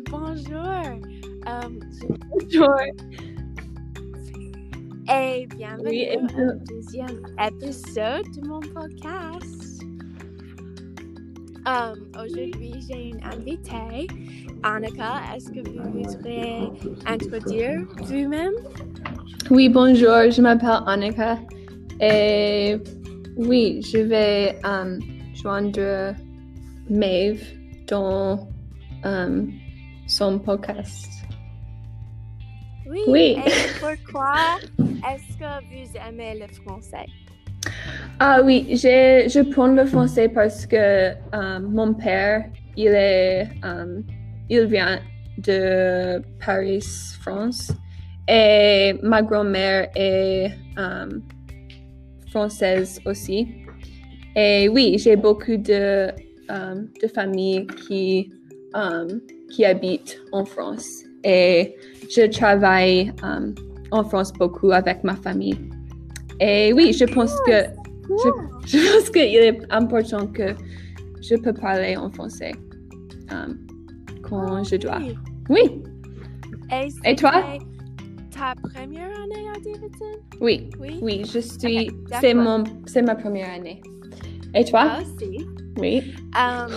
Bonjour. Euh, Bonjour. et bienvenue Oui, et au deuxième épisode de mon podcast. Euh, Aujourd'hui, j'ai une invitée, Annika. Est-ce que vous voudrez introduire vous-même? Oui, bonjour, je m'appelle Annika et oui, je vais euh, joindre Maeve dans euh, son podcast. Oui. Oui. Et pourquoi est-ce que vous aimez le français? Ah oui, je prends le français parce que euh, mon père, il est, euh, il vient de Paris, France, et ma grand-mère est euh, française aussi. Et oui, j'ai beaucoup de, de familles qui, euh, qui habitent en France. Et je travaille euh, en France beaucoup avec ma famille. Et oui, je pense que je, je pense qu'il est important que je peux parler en français euh, quand je dois. Oui. Et, Et toi? Ta première année à Davidson? oui, Oui. oui, je suis. C'est mon, c'est ma première année. Et toi? Ah. Oui. Euh,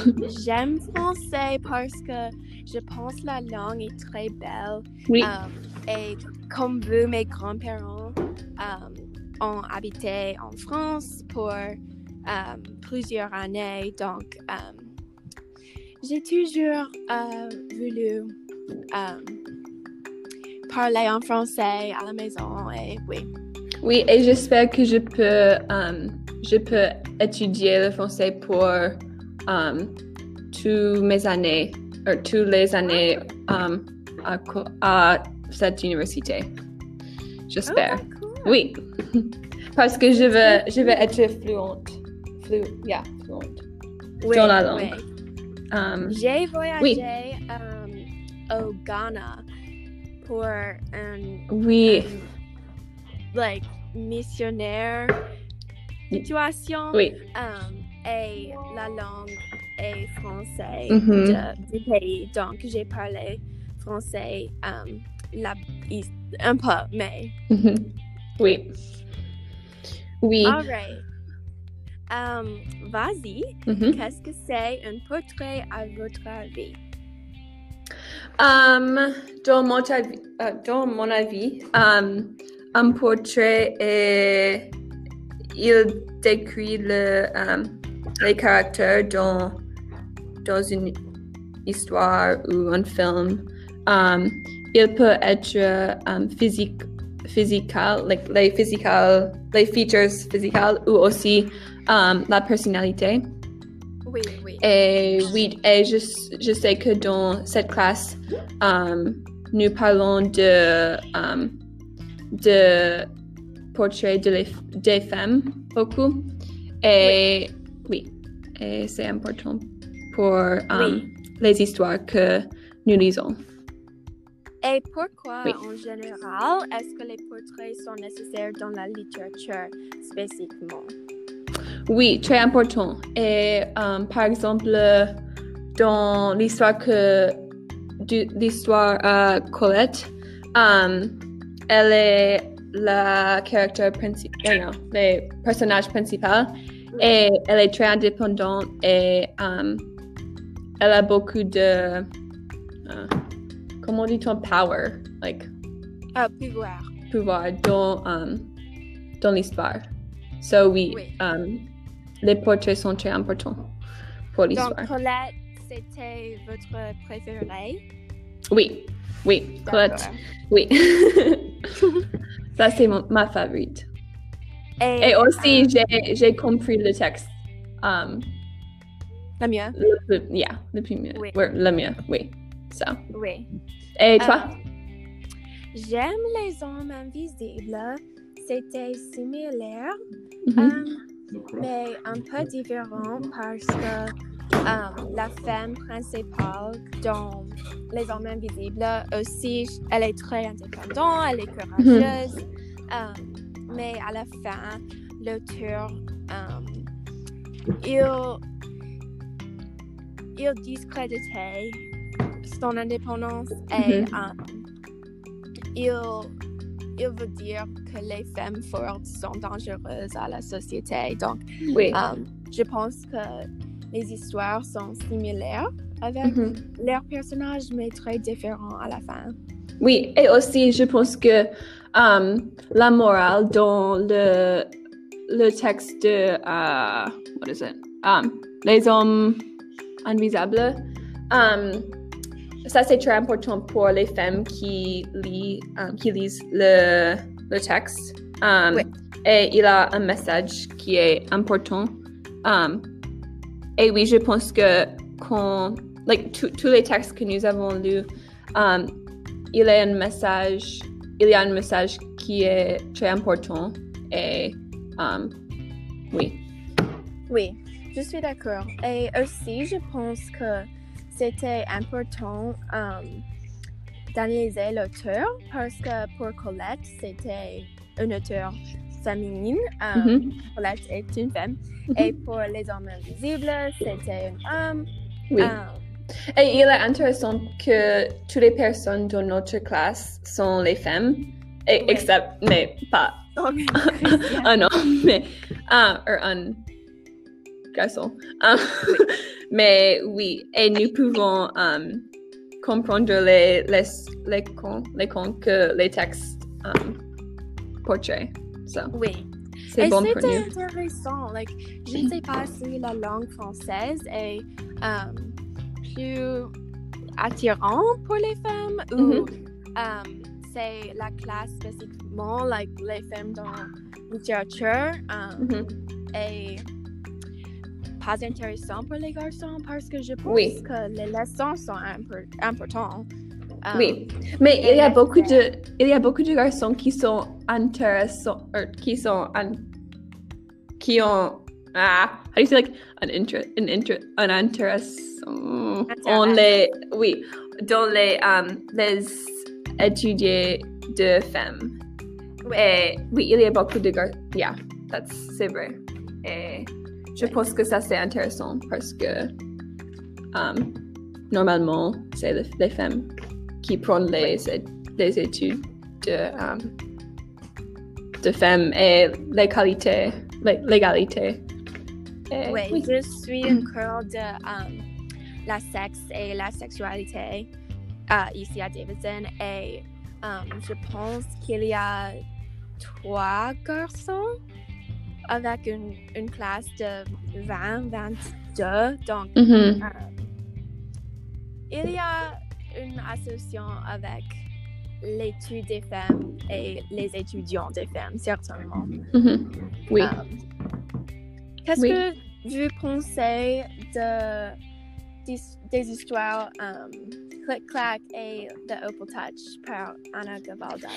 J'aime français parce que je pense la langue est très belle. Oui. Euh, et comme vous, mes grands-parents euh, ont habité en France pour euh, plusieurs années. Donc, j'ai toujours voulu parler en français à la maison. Et oui. Oui, et j'espère que je peux, je peux étudier le français pour euh, tous mes années, ou toutes les années euh, à, cette université. J'espère. Oh, cool. Oui, parce que je veux, je veux être fluente. Flu, yeah, fluente. Oui, dans la langue. oui. Um, J'ai voyagé Oui. euh, au Ghana pour un oui, um, like missionnaire situation oui, um, et la langue est français Mhm. de- du pays. Donc j'ai parlé français um, ici, un peu mais mhm, oui, oui. alright um, vas-y. Mhm. qu'est-ce que c'est un portrait à votre avis? Um, dans, mon avis, euh, dans mon avis, um, un portrait est, il décrit le, um, les caractères dans, dans une histoire ou un film. Um, il peut être um, physique, physical, like, les, physical, les features physiques ou aussi um, la personnalité. oui oui Et oui, et je, je sais que dans cette classe, um, nous parlons de, um, de portraits de les- des femmes beaucoup. Et oui, et c'est important pour um, les histoires que nous lisons. Et pourquoi, Oui. en général, est-ce que les portraits sont nécessaires dans la littérature spécifiquement? Oui, très important. Et um, par exemple, dans l'histoire que l'histoire à Colette, um, elle est la caractère principal, non, le personnage principal, et elle est très indépendante et um, elle a beaucoup de, uh, comment dit-on, power, like Ah, pouvoir. pouvoir dans, um, dans l'histoire. So oui, Oui. um, les portraits sont très importants pour Donc, l'histoire. Colette, c'était votre préféré? Oui, oui, Colette, oui. Ça, c'est ma favorite. Et, Et aussi, euh, j'ai- compris le texte. Um, la mieux? le, le- yeah, le premier. Oui. Ouais, le mieux, oui. Oui. Et toi? Euh, J'aime les hommes invisibles. C'était similaire, Mhm. euh, mais un peu différent parce que euh, la femme principale dans Les Hommes Invisibles aussi, elle est très indépendante, elle est courageuse. euh, mais à la fin, l'auteur, euh, il, il discréditait son indépendance et Mhm. il, il veut dire que les femmes fortes sont dangereuses à la société. Donc, Oui. je pense que les histoires sont similaires avec Mhm. leurs personnages, mais très différents à la fin. Oui, et aussi, je pense que um, la morale dans le, le texte de, uh, what is it? Um, les hommes invisibles, um, ça c'est très important pour les femmes qui, lit, um, qui lisent le, le texte. Oui. Et il a un message qui est important. Et oui, je pense que quand, like, tous- les textes que nous avons lus, um, il y a un message, il y a un message qui est très important et um, oui. Oui, je suis d'accord. Et aussi, je pense que c'était important um, d'analyser l'auteur parce que pour Colette, c'était une auteure féminine. Um, Mhm. Colette est une femme. Mhm. Et pour les hommes invisibles, c'était un homme. Oui. Et il est intéressant que toutes les personnes dans notre classe sont les femmes, et, Oui. except, mais pas donc, un homme, mais un, ou un garçon. Um, mais oui, et nous pouvons um, comprendre les, les, les, les les textes um, portraient. So, oui. c'est Et bon pour nous. intéressant. Like, je ne sais pas si la langue française est um, plus attirant pour les femmes ou Mhm. um, c'est la classe spécifiquement, like les femmes dans littérature um, Mhm. est pas intéressant pour les garçons parce que je pense Oui. que les leçons sont impor- importantes. Um, Oui, mais il y a beaucoup de, il y a beaucoup de garçons qui sont intéressants, or, qui sont, un- qui ont, ah, how do you say like an interest, an interest, an intéressant, on les, oui, dans les, um, les étudiés de femmes. Et oui, il y a beaucoup de garçons, yeah, that's, c'est vrai. Et je pense que ça c'est intéressant parce que, um, normalement, c'est les, femmes qui prennent les, é- les études de, um, de femmes et l'égalité. l'é- l'égalité. Et Oui, je suis un cours de um, la sexe et la sexualité euh, ici à Davidson et um, je pense qu'il y a trois garçons avec une, une classe de 20, 22. Donc, Mhm. um, il y a une association avec l'étude des femmes et les étudiants des femmes, certainement. Mhm. Oui. Um, Qu'est-ce Oui. que vous pensez de, des, des histoires um, Click Clack et The Opal Touch par Anna Gavalda?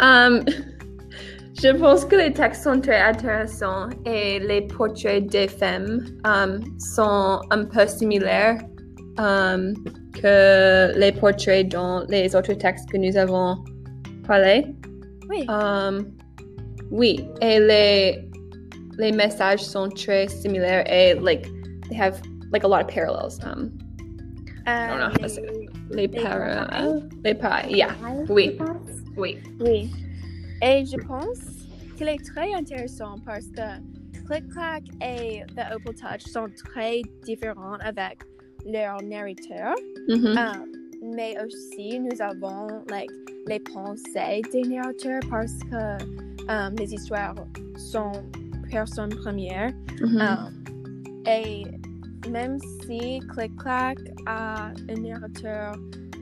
Um, je pense que les textes sont très intéressants et les portraits des femmes um, sont un peu similaires um, que les portraits dans les autres textes que nous avons parlé. Oui, Um, oui, et les, les messages sont très similaires et like they have like a lot of parallels. Um, I don't know how to say les- les Les parallels, les parallels, yeah, oui. oui. Oui. Et je pense qu'il est très intéressant parce que Click Clack et The Opal Touch sont très différents avec leur narrateur. Mhm. Um, mais aussi, nous avons like, les pensées des narrateurs parce que um, les histoires sont personnes premières. Mhm. Um, et même si Click Clack a un narrateur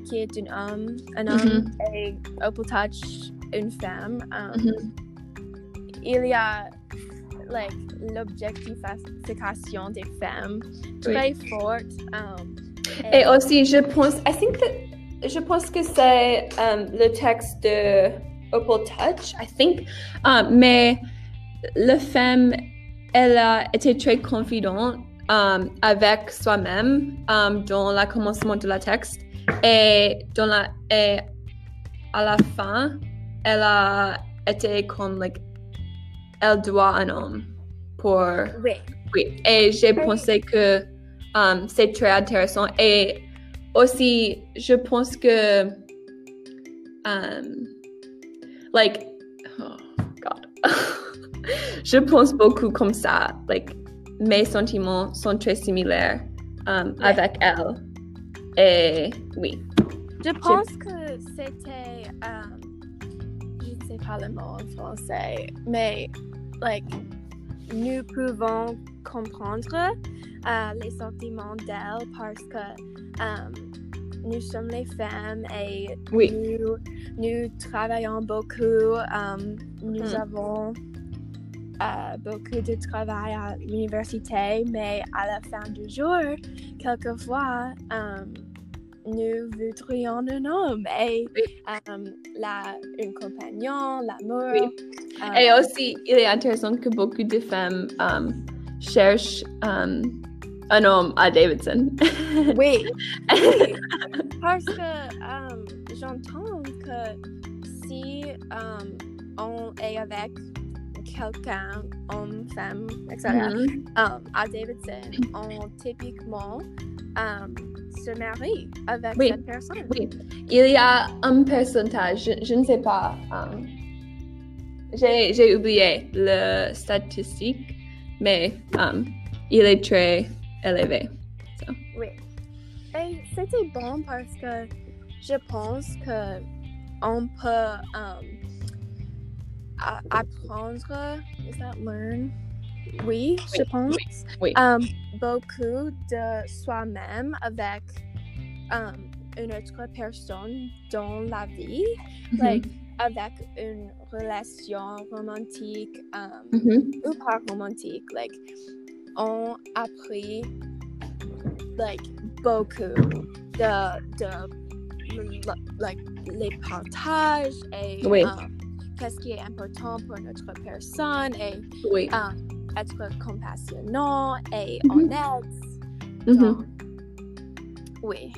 qui est un homme, un homme et Opal Touch une femme, um, Mhm. il y a like, l'objectification des femmes. Très forte. Um, Et aussi, je pense, I think that, je pense que c'est um, le texte de Opal Touch, I think, um, mais la femme, elle a été très confidente um, avec soi-même um, dans le commencement de la texte. Et, dans la, et à la fin, elle a été comme, like, elle doit un homme pour oui. oui, et j'ai pensé que um, c'est très intéressant. Et aussi, je pense que, um, like, oh God, je pense beaucoup comme ça. Like, mes sentiments sont très similaires um, avec elle. Et oui, Je pense que c'était. euh, je ne sais pas le mot en français, mais like, nous pouvons comprendre euh, les sentiments d'elle parce que euh, nous sommes les femmes et oui, nous, nous travaillons beaucoup. euh, nous Mhm. avons beaucoup de travail à l'université, mais à la fin du jour, quelquefois, nous voudrions un homme et Oui. euh, la, un compagnon, l'amour. Oui. euh, Et aussi, il est intéressant que beaucoup de femmes um, cherchent um, un homme à Davidson. oui, oui. Parce que euh, j'entends que si euh, on est avec quelqu'un, homme, femme, etc., Mhm. euh, à Davidson, on typiquement euh, se marie avec Oui. cette personne. Oui, il y a un pourcentage, je, je ne sais pas, um, j'ai oublié le statistique, mais um, il est très élevé. Oui. Et c'était bon parce que je pense que on peut um, apprendre, is that learn? Oui, je pense. oui. Um, beaucoup de soi-même avec um, une autre personne dans la vie, like avec une relation romantique um, Mhm. ou pas romantique. Like, on a appris like beaucoup de, de like les partages et Oui. um, qu'est-ce qui est important pour notre personne et Oui. Um, être compassionnant et Mhm. honnête. Mhm. Donc, oui.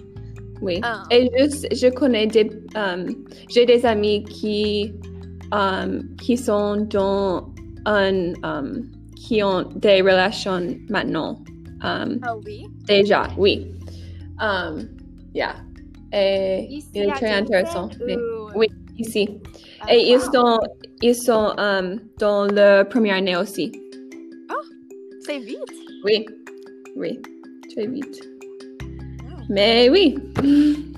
Oui. Um, Et je, je connais des, um, j'ai des amis qui, um, qui sont dans un, um, qui ont des relations maintenant. Ah oui? déjà, oui. Yeah. Et Ici il est très intéressant. Oui. ou- Oui, ici. Ah, Et ils sont, ils sont dans leur première année aussi. Vite. Oui. Oui. Très vite. Mais oui.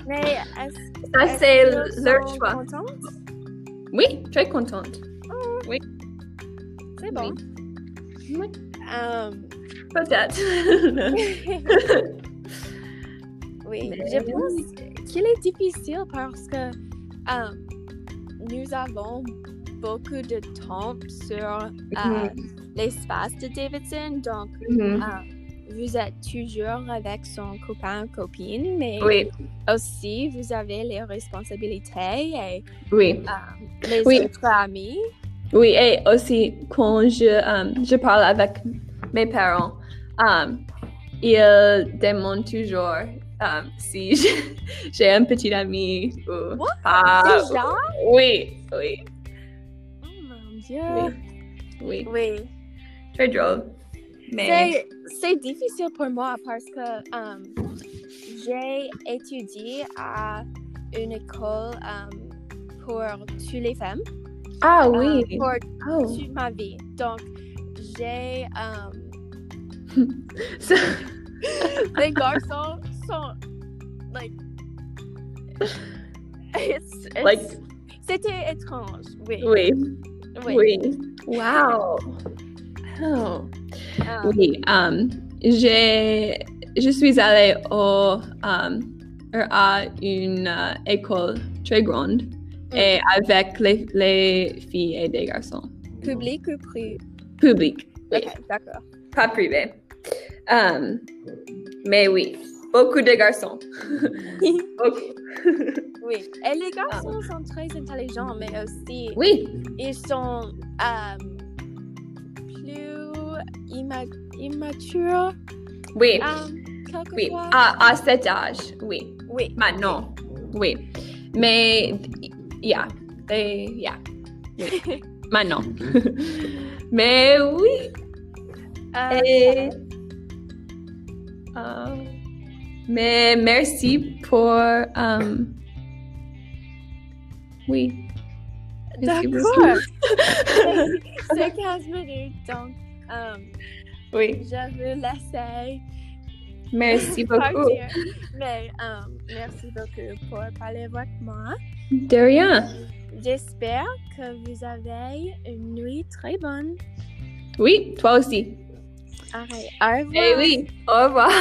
Mais est-ce Ça, c'est leur choix. Oui, très contente. Oh, Oui. C'est bon. Oui. Um, Peut-être. oui, Mais je pense qu'il est difficile parce que um, nous avons beaucoup de temps sur euh, Mhm. L'espace de Davidson, donc Mhm. euh, vous êtes toujours avec son copain, copine, mais Oui, aussi vous avez les responsabilités et oui. euh, les Oui. autres amis. Oui, et aussi quand je, um, je parle avec mes parents, um, ils demandent toujours um, si je- j'ai un petit ami ou What? pas. Déjà? Oui, oui, Oh mon Dieu. oui, oui. Oui. Très drôle. Mais C'est, c'est difficile pour moi parce que um, j'ai étudié à une école um, pour toutes les femmes. ah um, oui. pour Oh. toute ma vie. Donc, j'ai. um, les garçons sont. Like. It's, it's- Like- C'était étrange, oui. oui, oui. oui. Wow. Oh. Um, Oui, um, je suis allée au, um, à une euh, école très grande et avec les, les filles et des garçons. Public ou privé? Public, oui, d'accord. pas privé. Um, mais oui, beaucoup de garçons. beaucoup. Oui. Et les garçons sont très intelligents, mais aussi. Oui, ils sont imma- immatures. oui, euh, oui. À, à cet âge, oui. Oui. Maintenant, oui. Mais, yeah, they, yeah, oui. Maintenant. Mais oui. Euh, Et... Euh, mais merci pour... euh, oui. D'accord. C'est 15 minutes, donc euh, oui, je veux laisser merci beaucoup. Mais euh, merci beaucoup pour parler avec moi. De rien. J'espère que vous avez une nuit très bonne. Oui, toi aussi. Au revoir. Eh oui, au revoir.